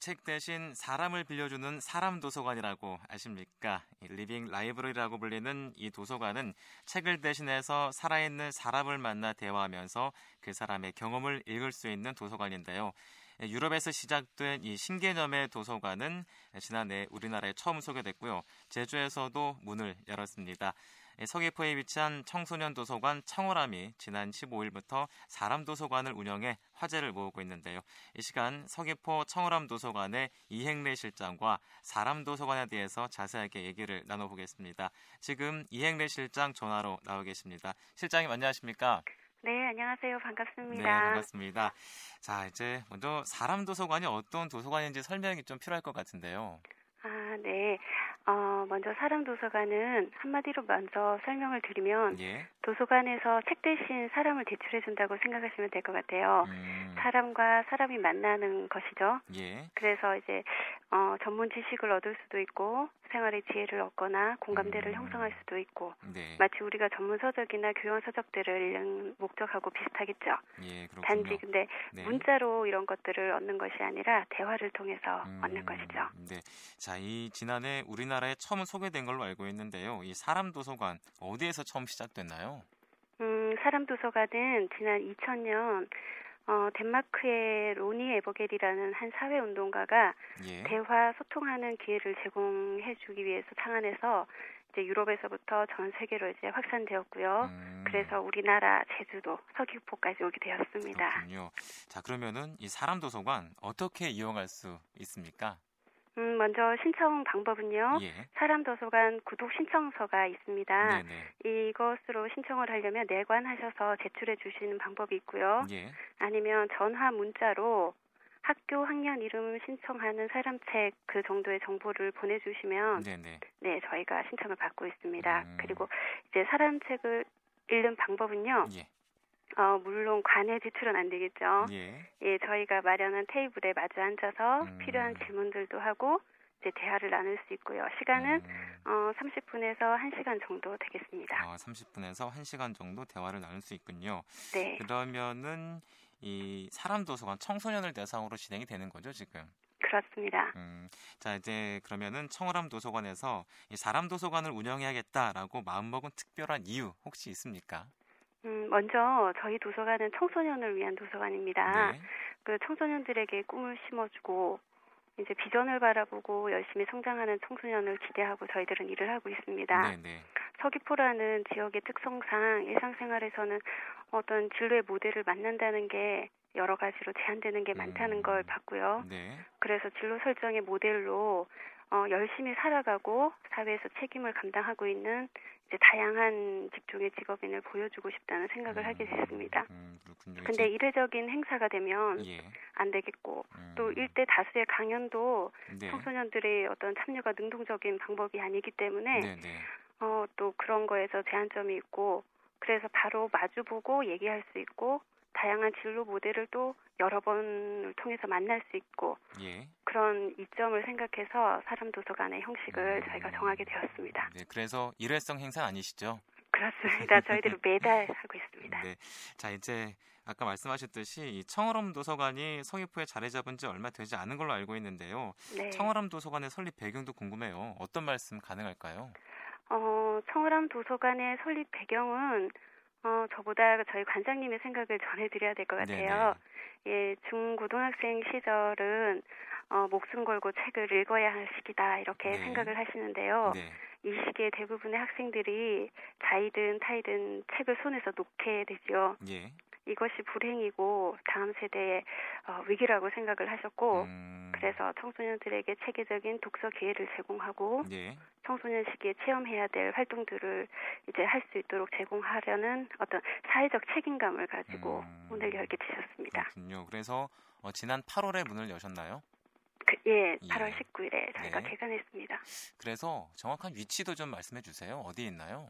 책 대신 사람을 빌려주는 사람 도서관이라고 아십니까? Living Library라고 불리는 이 도서관은 책을 대신해서 살아있는 사람을 만나 대화하면서 그 사람의 경험을 읽을 수 있는 도서관인데요. 유럽에서 시작된 이 신개념의 도서관은 지난해 우리나라에 처음 소개됐고요. 제주에서도 문을 열었습니다. 서귀포에 위치한 청소년 도서관 청호람이 지난 15일부터 사람 도서관을 운영해 화제를 모으고 있는데요. 이 시간 서귀포 청호람 도서관의 이행래 실장과 사람 도서관에 대해서 자세하게 얘기를 나눠보겠습니다. 지금 이행래 실장 전화로 나오 계십니다. 실장님 안녕하십니까? 네, 안녕하세요. 반갑습니다. 네, 반갑습니다. 자, 이제 먼저 사람 도서관이 어떤 도서관인지 설명이 좀 필요할 것 같은데요. 아, 네. 어, 먼저 사람 도서관은 한마디로 먼저 설명을 드리면 예. 도서관에서 책 대신 사람을 대출해 준다고 생각하시면 될 것 같아요. 음, 사람과 사람이 만나는 것이죠. 예. 그래서 이제 어, 전문 지식을 얻을 수도 있고 생활의 지혜를 얻거나 공감대를 음. 형성할 수도 있고 네. 마치 우리가 전문 서적이나 교양 서적들을 읽는 목적하고 비슷하겠죠. 예, 그렇군요. 단지 근데 네. 문자로 이런 것들을 얻는 것이 아니라 대화를 통해서 음, 얻는 것이죠. 네. 자, 이 지난해 우리나라에 처음 소개된 걸로 알고 있는데요. 이 사람 도서관 어디에서 처음 시작됐나요? 음, 사람 도서관은 지난 2000년 어, 덴마크의 로니 에버겔이라는 한 사회 운동가가 예. 대화 소통하는 기회를 제공해 주기 위해서 창안해서 이제 유럽에서부터 전 세계로 이제 확산되었고요. 음, 그래서 우리나라 제주도 서귀포까지 오게 되었습니다. 그렇군요. 자, 그러면은 이 사람 도서관 어떻게 이용할 수 있습니까? 음, 먼저 신청 방법은요. 예. 사람 도서관 구독 신청서가 있습니다. 네, 네. 이것으로 신청을 하려면 내관하셔서 제출해 주시는 방법이 있고요. 예. 아니면 전화 문자로 학교 학년 이름 신청하는 사람책 그 정도의 정보를 보내주시면 네, 네. 네 저희가 신청을 받고 있습니다. 음. 그리고 이제 사람책을 읽는 방법은요. 예. 어, 물론 관에 제출은 안 되겠죠. 예. 예, 저희가 마련한 테이블에 마주 앉아서 음. 필요한 질문들도 하고 이제 대화를 나눌 수 있고요. 시간은 음, 어, 30분에서 1시간 정도 되겠습니다. 어, 30분에서 1시간 정도 대화를 나눌 수 있군요. 네. 그러면은 이 사람 도서관 청소년을 대상으로 진행이 되는 거죠, 지금. 그렇습니다. 음, 자 이제 그러면은 청월함 도서관에서 이 사람 도서관을 운영해야겠다라고 마음먹은 특별한 이유 혹시 있습니까? 음, 먼저 저희 도서관은 청소년을 위한 도서관입니다. 네. 그 청소년들에게 꿈을 심어주고 이제 비전을 바라보고 열심히 성장하는 청소년을 기대하고 저희들은 일을 하고 있습니다. 네, 네. 서귀포라는 지역의 특성상 일상생활에서는 어떤 진로의 모델을 만난다는 게 여러 가지로 제한되는 게 많다는 음. 걸 봤고요. 네. 그래서 진로 설정의 모델로 어, 열심히 살아가고 사회에서 책임을 감당하고 있는 이제 다양한 직종의 직업인을 보여주고 싶다는 생각을 하게 됐습니다. 음, 그렇군요. 근데 이제- 이례적인 행사가 되면 예. 안 되겠고 음, 또 일대 다수의 강연도 네. 청소년들의 어떤 참여가 능동적인 방법이 아니기 때문에 네, 네. 어, 또 그런 거에서 제한점이 있고 그래서 바로 마주보고 얘기할 수 있고 다양한 진로 모델을 또 여러 번을 통해서 만날 수 있고 예. 그런 이점을 생각해서 사람 도서관의 형식을 음. 저희가 정하게 되었습니다. 네, 그래서 일회성 행사 아니시죠? 그렇습니다. 저희들은 매달 하고 있습니다. 네. 자, 이제 아까 말씀하셨듯이 이 청월함 도서관이 서귀포에 자리 잡은 지 얼마 되지 않은 걸로 알고 있는데요. 네. 청월함 도서관의 설립 배경도 궁금해요. 어떤 말씀 가능할까요? 어, 청월함 도서관의 설립 배경은 어, 저보다 저희 관장님의 생각을 전해드려야 될 것 같아요. 예, 중고등학생 시절은 어, 목숨 걸고 책을 읽어야 할 시기다 이렇게 네. 생각을 하시는데요. 네. 이 시기에 대부분의 학생들이 자이든 타이든 책을 손에서 놓게 되죠. 예. 이것이 불행이고 다음 세대의 어, 위기라고 생각을 하셨고 음, 그래서 청소년들에게 체계적인 독서 기회를 제공하고 예. 청소년 시기에 체험해야 될 활동들을 이제 할 수 있도록 제공하려는 어떤 사회적 책임감을 가지고 음. 문을 열게 되셨습니다. 그렇군요. 그래서 어, 지난 8월에 문을 여셨나요? 그, 예, 예. 8월 19일에 저희가 네. 개관했습니다. 그래서 정확한 위치도 좀 말씀해 주세요. 어디에 있나요?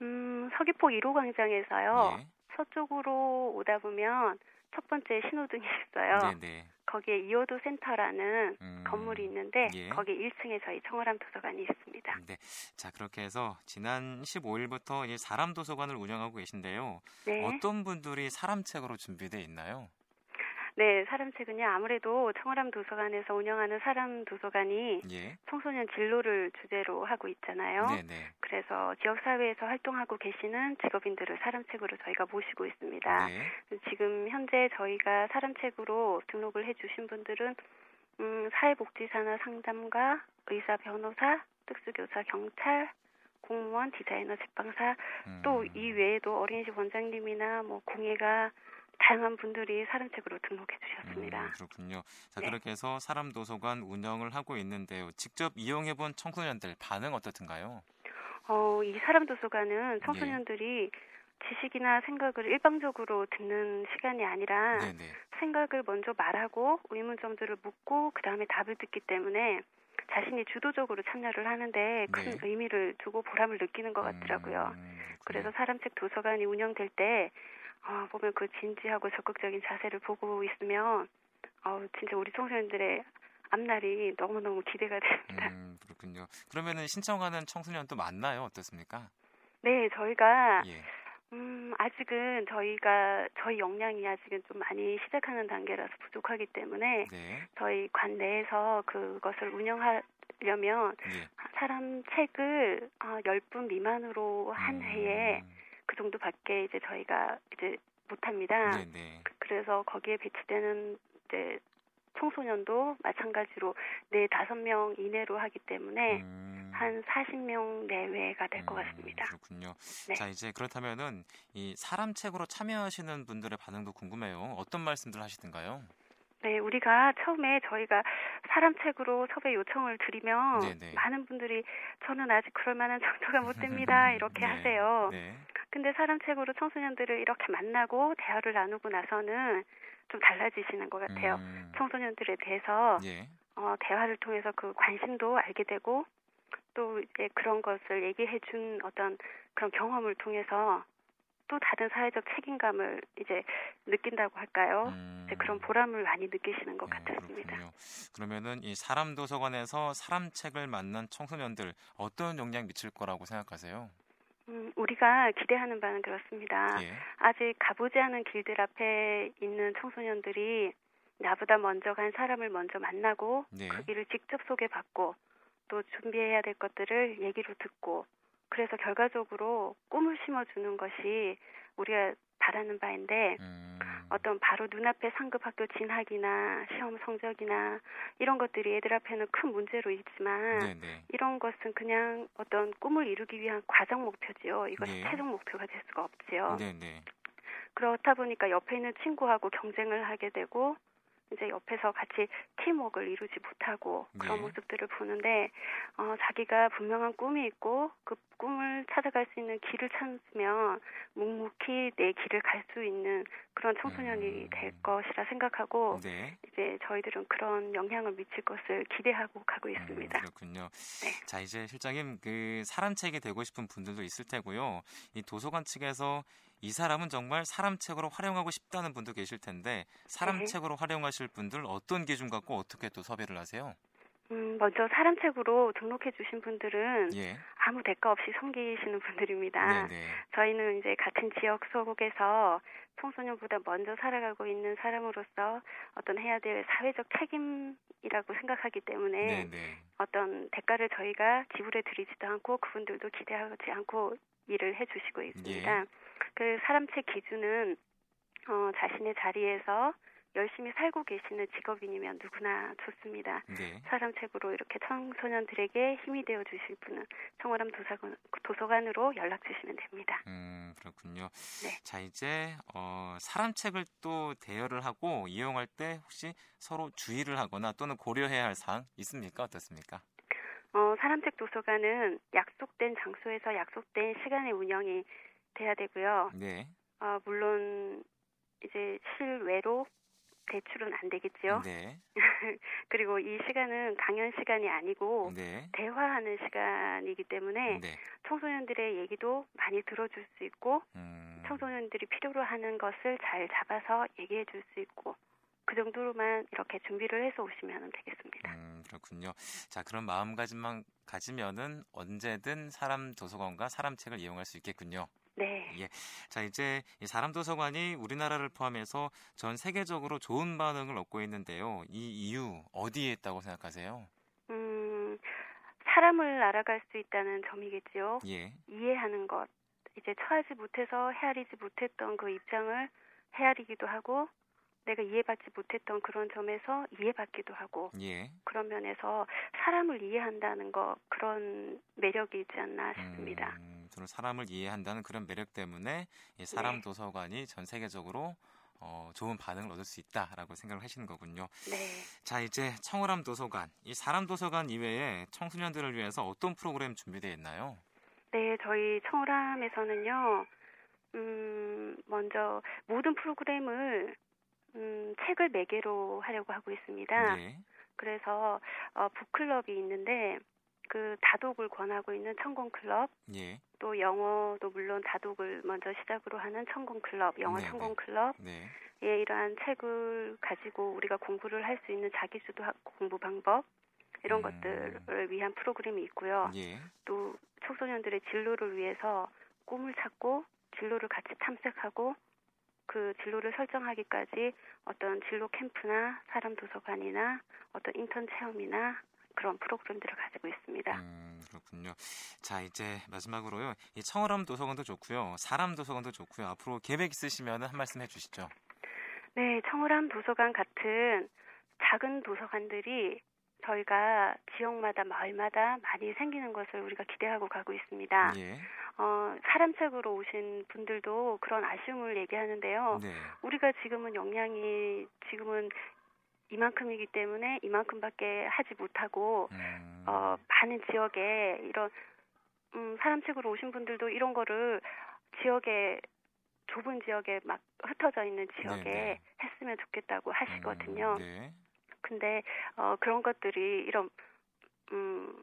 음, 서귀포 1호 광장에서요. 예. 서쪽으로 오다 보면 첫 번째 신호등이 있어요. 네, 네. 거기에 이호도 센터라는 음, 건물이 있는데 예. 거기 1층에 저희 청월함 도서관이 있습니다. 네. 자, 그렇게 해서 지난 15일부터 이제 사람 도서관을 운영하고 계신데요. 네. 어떤 분들이 사람 책으로 준비되어 있나요? 네, 사람책은요 아무래도 청월함 도서관에서 운영하는 사람 도서관이 예. 청소년 진로를 주제로 하고 있잖아요. 네네. 그래서 지역 사회에서 활동하고 계시는 직업인들을 사람책으로 저희가 모시고 있습니다. 네. 지금 현재 저희가 사람책으로 등록을 해주신 분들은 음, 사회복지사나 상담가, 의사, 변호사, 특수교사, 경찰, 공무원, 디자이너, 제빵사 음. 또이 외에도 어린이집 원장님이나 뭐 공예가 다양한 분들이 사람책으로 등록해 주셨습니다. 음, 그렇군요. 자, 네. 그렇게 해서 사람 도서관 운영을 하고 있는데요. 직접 이용해 본 청소년들 반응 어떻든가요? 어, 이 사람 도서관은 청소년들이 지식이나 생각을 일방적으로 듣는 시간이 아니라 네, 네. 생각을 먼저 말하고 의문점들을 묻고 그 다음에 답을 듣기 때문에 자신이 주도적으로 참여를 하는데 큰 네. 의미를 두고 보람을 느끼는 것 같더라고요. 음. 그래서 사람책 도서관이 운영될 때 어, 보면 그 진지하고 적극적인 자세를 보고 있으면 어, 진짜 우리 청소년들의 앞날이 너무너무 기대가 됩니다. 음, 그렇군요. 그러면은 신청하는 청소년도 많나요? 어떻습니까? 네, 저희가 예. 음, 아직은 저희가 저희 역량이 아직은 좀 많이 시작하는 단계라서 부족하기 때문에 네. 저희 관 내에서 그것을 운영하려면 예. 사람 책을 어, 10분 미만으로 한 음, 해에 그 정도밖에 이제 저희가 이제 못합니다. 네, 네. 그래서 거기에 배치되는 이제 청소년도 마찬가지로 네 다섯 명 이내로 하기 때문에 음, 한 40명 내외가 될것 음, 같습니다. 그렇군요. 네. 자, 이제 그렇다면은 이 사람 책으로 참여하시는 분들의 반응도 궁금해요. 어떤 말씀들 하시던가요? 네, 우리가 처음에 저희가 사람 책으로 섭외 요청을 드리면 네네. 많은 분들이 저는 아직 그럴 만한 정도가 못 됩니다. 이렇게 네, 하세요. 네. 근데 사람 책으로 청소년들을 이렇게 만나고 대화를 나누고 나서는 좀 달라지시는 것 같아요. 음, 청소년들에 대해서 예. 어, 대화를 통해서 그 관심도 알게 되고 또 이제 그런 것을 얘기해 준 어떤 그런 경험을 통해서 또 다른 사회적 책임감을 이제 느낀다고 할까요? 음, 이제 그런 보람을 많이 느끼시는 것 네, 같았습니다. 그렇군요. 그러면은 이 사람 도서관에서 사람 책을 만난 청소년들 어떤 영향 미칠 거라고 생각하세요? 음, 우리가 기대하는 바는 그렇습니다. 예. 아직 가보지 않은 길들 앞에 있는 청소년들이 나보다 먼저 간 사람을 먼저 만나고 네. 그 길을 직접 소개받고 또 준비해야 될 것들을 얘기로 듣고 그래서 결과적으로 꿈을 심어주는 것이 우리가 바라는 바인데 음, 어떤 바로 눈앞에 상급 학교 진학이나 시험 성적이나 이런 것들이 애들 앞에는 큰 문제로 있지만 네, 네. 이런 것은 그냥 어떤 꿈을 이루기 위한 과정 목표지요. 이것이 예. 최종 목표가 될 수가 없지요. 네, 네. 그렇다 보니까 옆에 있는 친구하고 경쟁을 하게 되고 이제 옆에서 같이 팀워크를 이루지 못하고 그런 예. 모습들을 보는데 어, 자기가 분명한 꿈이 있고 그 꿈을 찾아갈 수 있는 길을 찾으면 묵묵히 내 길을 갈 수 있는 그런 청소년이 음. 될 것이라 생각하고 네. 이제 저희들은 그런 영향을 미칠 것을 기대하고 가고 음, 있습니다. 그렇군요. 네. 자, 이제 실장님 그 사람 책이 되고 싶은 분들도 있을 테고요. 이 도서관 측에서 이 사람은 정말 사람 책으로 활용하고 싶다는 분도 계실 텐데 사람 네. 책으로 활용하실 분들 어떤 기준 갖고 어떻게 또 섭외를 하세요? 음, 먼저 사람 책으로 등록해 주신 분들은 예. 아무 대가 없이 섬기시는 분들입니다. 네, 네. 저희는 이제 같은 지역 속에서 청소년보다 먼저 살아가고 있는 사람으로서 어떤 해야 될 사회적 책임이라고 생각하기 때문에 네, 네. 어떤 대가를 저희가 지불해 드리지도 않고 그분들도 기대하지 않고 일을 해 주시고 있습니다. 예. 그 사람책 기준은 어, 자신의 자리에서 열심히 살고 계시는 직업인이면 누구나 좋습니다. 네. 사람 책으로 이렇게 청소년들에게 힘이 되어 주실 분은 청월함 도서관, 도서관으로 연락 주시면 됩니다. 음, 그렇군요. 네. 자, 이제 어, 사람 책을 또 대여를 하고 이용할 때 혹시 서로 주의를 하거나 또는 고려해야 할 사항 있습니까? 어떻습니까? 어, 사람책 도서관은 약속된 장소에서 약속된 시간에 운영이 돼야 되고요. 네. 어, 물론 이제 실외로 대출은 안 되겠죠. 네. 그리고 이 시간은 강연 시간이 아니고 네. 대화하는 시간이기 때문에 네. 청소년들의 얘기도 많이 들어줄 수 있고 음, 청소년들이 필요로 하는 것을 잘 잡아서 얘기해 줄 수 있고 그 정도로만 이렇게 준비를 해서 오시면 되겠습니다. 음, 그렇군요. 자, 그런 마음가짐만 가지면은 언제든 사람 도서관과 사람 책을 이용할 수 있겠군요. 네. 예. 자, 이제 사람 도서관이 우리나라를 포함해서 전 세계적으로 좋은 반응을 얻고 있는데요. 이 이유 어디에 있다고 생각하세요? 음, 사람을 알아갈 수 있다는 점이겠지요. 예. 이해하는 것. 이제 처하지 못해서 헤아리지 못했던 그 입장을 헤아리기도 하고 내가 이해받지 못했던 그런 점에서 이해받기도 하고 예. 그런 면에서 사람을 이해한다는 거 그런 매력이 있지 않나 싶습니다. 음, 저는 사람을 이해한다는 그런 매력 때문에 이 사람 네. 도서관이 전 세계적으로 어, 좋은 반응을 얻을 수 있다라고 생각을 하시는 거군요. 네. 자, 이제 청월함 도서관. 이 사람 도서관 이외에 청소년들을 위해서 어떤 프로그램 준비되어 있나요? 네, 저희 청우람에서는요, 음, 먼저 모든 프로그램을 음, 책을 매개로 하려고 하고 있습니다. 예. 그래서 어, 북클럽이 있는데 그 다독을 권하고 있는 천공 클럽, 예. 또 영어도 물론 다독을 먼저 시작으로 하는 천공 클럽, 영어 네, 네. 천공 클럽, 네. 예, 이러한 책을 가지고 우리가 공부를 할 수 있는 자기주도 학- 공부 방법 이런 음. 것들을 위한 프로그램이 있고요. 예. 또 청소년들의 진로를 위해서 꿈을 찾고 진로를 같이 탐색하고 그 진로를 설정하기까지 어떤 진로 캠프나 사람 도서관이나 어떤 인턴 체험이나 그런 프로그램들을 가지고 있습니다. 음, 그렇군요. 자, 이제 마지막으로요. 이 청월함 도서관도 좋고요. 사람 도서관도 좋고요. 앞으로 계획 있으시면 한 말씀 해 주시죠. 네, 청월함 도서관 같은 작은 도서관들이 저희가 지역마다 마을마다 많이 생기는 것을 우리가 기대하고 가고 있습니다. 예. 어, 사람 책으로 오신 분들도 그런 아쉬움을 얘기하는데요. 네. 우리가 지금은 역량이 지금은 이만큼이기 때문에 이만큼밖에 하지 못하고 음, 어, 많은 지역에 이런 음, 사람 책으로 오신 분들도 이런 거를 지역에 좁은 지역에 막 흩어져 있는 지역에 네, 네. 했으면 좋겠다고 하시거든요. 음, 네. 근데 어, 그런 것들이 이런 음,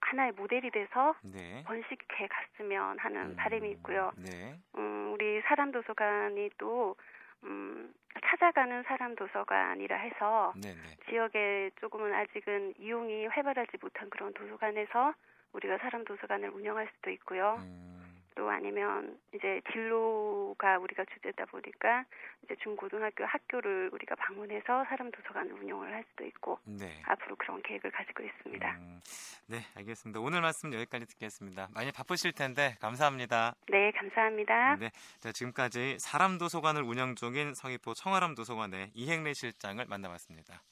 하나의 모델이 돼서 네. 번식해 갔으면 하는 음, 바람이 있고요. 네. 음, 우리 사람 도서관이 또 음, 찾아가는 사람 도서관이라 해서 네, 네. 지역에 조금은 아직은 이용이 활발하지 못한 그런 도서관에서 우리가 사람 도서관을 운영할 수도 있고요. 음, 또 아니면 이제 진로가 우리가 주제다 보니까 이제 중고등학교 학교를 우리가 방문해서 사람 도서관을 운영을 할 수도 있고 네. 앞으로 그런 계획을 가지고 있습니다. 음, 네, 알겠습니다. 오늘 말씀 여기까지 듣겠습니다. 많이 바쁘실 텐데 감사합니다. 네, 감사합니다. 네, 자, 지금까지 사람 도서관을 운영 중인 서귀포 청아람 도서관의 이행래 실장을 만나봤습니다.